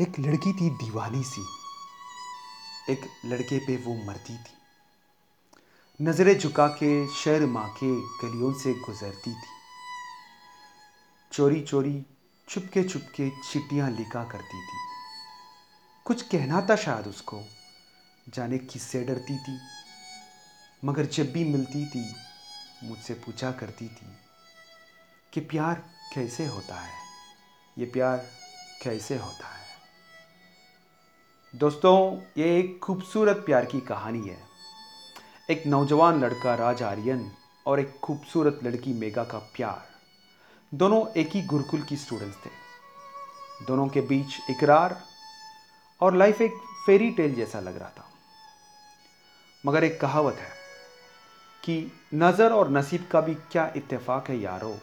एक लड़की थी दीवानी सी। एक लड़के पे वो मरती थी। नज़रें झुका के, शहर माँ के गलियों से गुजरती थी। चोरी चोरी चुपके चुपके चिट्ठियाँ लिखा करती थी। कुछ कहना था शायद उसको, जाने किससे डरती थी। मगर जब भी मिलती थी, मुझसे पूछा करती थी कि प्यार कैसे होता है? ये प्यार कैसे होता है? दोस्तों, ये एक खूबसूरत प्यार की कहानी है। एक नौजवान लड़का राज आर्यन और एक खूबसूरत लड़की मेगा का प्यार। दोनों एक ही गुरुकुल की स्टूडेंट्स थे। दोनों के बीच इकरार और लाइफ एक फेरी टेल जैसा लग रहा था। मगर एक कहावत है कि नज़र और नसीब का भी क्या इत्तेफाक है यारो?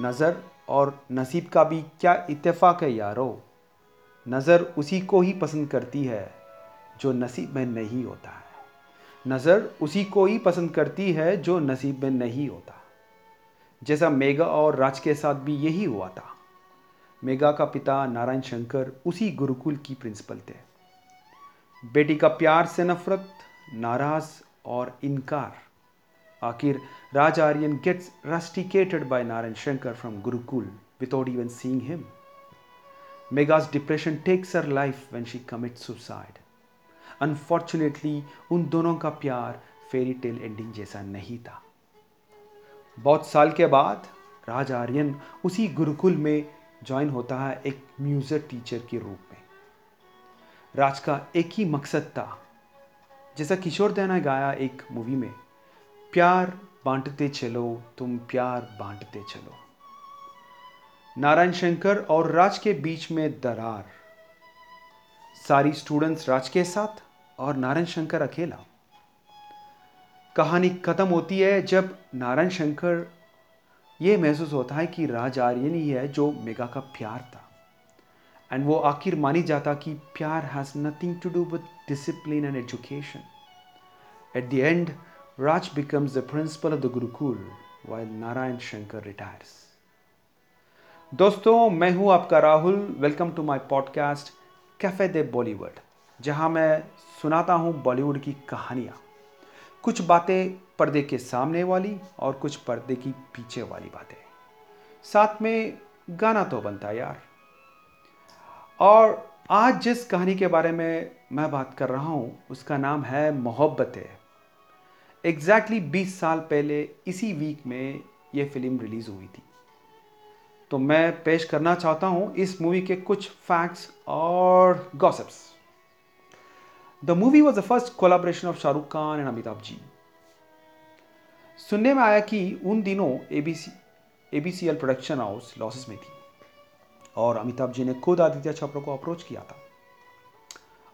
नज़र और नसीब का भी क्या इत्तेफाक है यारो? नज़र उसी को ही पसंद करती है, जो नसीब में नहीं होता है। नज़र उसी को ही पसंद करती है, जो नसीब में नहीं होता। जैसा मेगा और राज के साथ भी यही हुआ था। मेगा का पिता नारायण शंकर उसी गुरुकुल की प्रिंसिपल थे। बेटी का प्यार से नफरत, नाराज़ और इनकार। आखिर Raj Aryan gets rusticated by Narayan Shankar from Gurukul without even seeing him Mega's depression takes her life when she commits suicide. Unfortunately, उन दोनों का प्यार फेरी टेल एंडिंग जैसा नहीं था। बहुत साल के बाद राज आर्यन उसी गुरुकुल में ज्वाइन होता है एक म्यूज़िक टीचर के रूप में। राज का एक ही मकसद था। जैसा किशोर दा ने गाया एक मूवी में प्यार बांटते चलो तुम प्यार बांटते चलो। नारायण शंकर और राज के बीच में दरार। सारी स्टूडेंट्स राज के साथ और नारायण शंकर अकेला। कहानी खत्म होती है जब नारायण शंकर ये महसूस होता है कि राज आर्यन ही है जो मेगा का प्यार था। एंड वो आखिर मानी जाता कि प्यार has nothing to do with discipline and education at the end Raj becomes the principal of the Gurukul while Narayan Shankar retires दोस्तों, मैं हूँ आपका Rahul. Welcome to my podcast café de Bollywood जहाँ मैं सुनाता हूँ बॉलीवुड की कहानियाँ। कुछ बातें पर्दे के सामने वाली और कुछ पर्दे की पीछे वाली बातें। साथ में गाना तो बनता यार। और आज जिस कहानी के बारे में मैं बात कर रहा हूँ, उसका नाम है मोहब्बतें। एग्जैक्टली 20 साल पहले इसी वीक में ये फ़िल्म रिलीज़ हुई थी। तो मैं पेश करना चाहता हूँ इस मूवी के कुछ फैक्ट्स और gossips the movie was the first collaboration of Shahrukh Khan and Amitabh ji सुनने में आया कि उन दिनों ABC ABCL production house losses में थी और अमिताभ जी ने खुद आदित्य चोपड़ा को अप्रोच किया था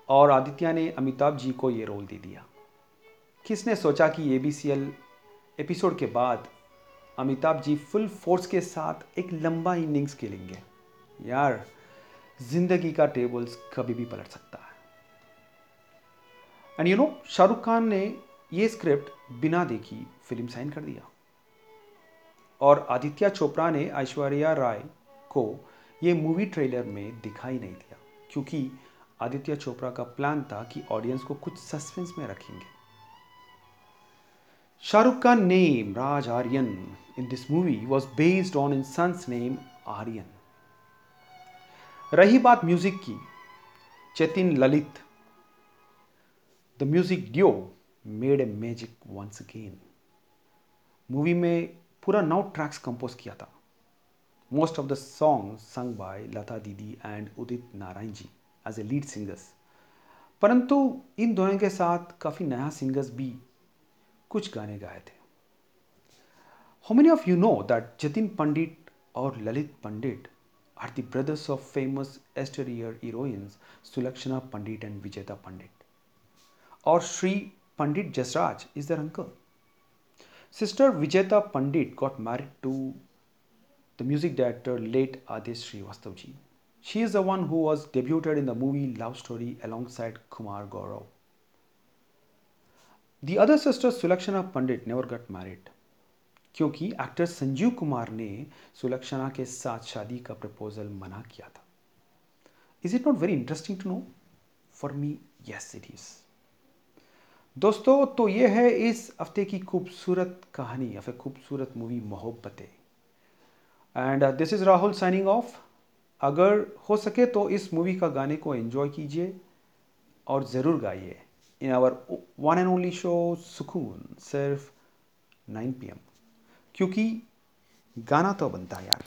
और आदित्य ने अमिताभ जी को ये रोल दे दिया। किसने सोचा कि एबीसीएल एपिसोड के बाद अमिताभ जी फुल फोर्स के साथ एक लंबा इनिंग्स खेलेंगे। यार, ज़िंदगी का टेबल्स कभी भी पलट सकता है। And you know Shahrukh Khan ने ये स्क्रिप्ट बिना देखी फ़िल्म साइन कर दिया। और आदित्य चोपड़ा ने ऐश्वर्या राय को ये मूवी ट्रेलर में दिखाई नहीं दिया, क्योंकि आदित्य चोपड़ा का प्लान था कि ऑडियंस को कुछ सस्पेंस में रखेंगे। शाहरुख का name Raj Aryan in this movie was based on his son's name Aryan. रही बात म्यूज़िक की, चेतिन Lalit the music duo made a magic once again movie में पूरा नौ ट्रैक्स कंपोज किया था। Most of the song sung by Lata दीदी and Udit Narayan ji as a lead singers परंतु इन दोनों के साथ काफ़ी नया सिंगर्स भी कुछ गाने गाए थे। How many of you know that Jatin Pandit और Lalit Pandit are the brothers of famous yesteryear heroines Sulakshana Pandit and Vijeta Pandit और Shri Pandit Jasraj is their uncle sister Vijeta Pandit got married to the music director late Adesh Shrivastava ji she is the one who was debuted in the movie love story alongside Kumar Gaurav The other sister Sulakshana Pandit never got married क्योंकि actor Sanjeev Kumar ने सुलक्षणा के साथ शादी का proposal मना किया था। Is it not very interesting to know for me yes it is दोस्तों तो ये है इस हफ़्ते की खूबसूरत कहानी या फिर खूबसूरत movie Mohabbatein. And this is Rahul signing off अगर हो सके तो इस मूवी का गाने को एंजॉय कीजिए और ज़रूर गाइए। In our one and only show Sukoon सिर्फ़ 9 पीएम क्योंकि गाना तो बनता है यार।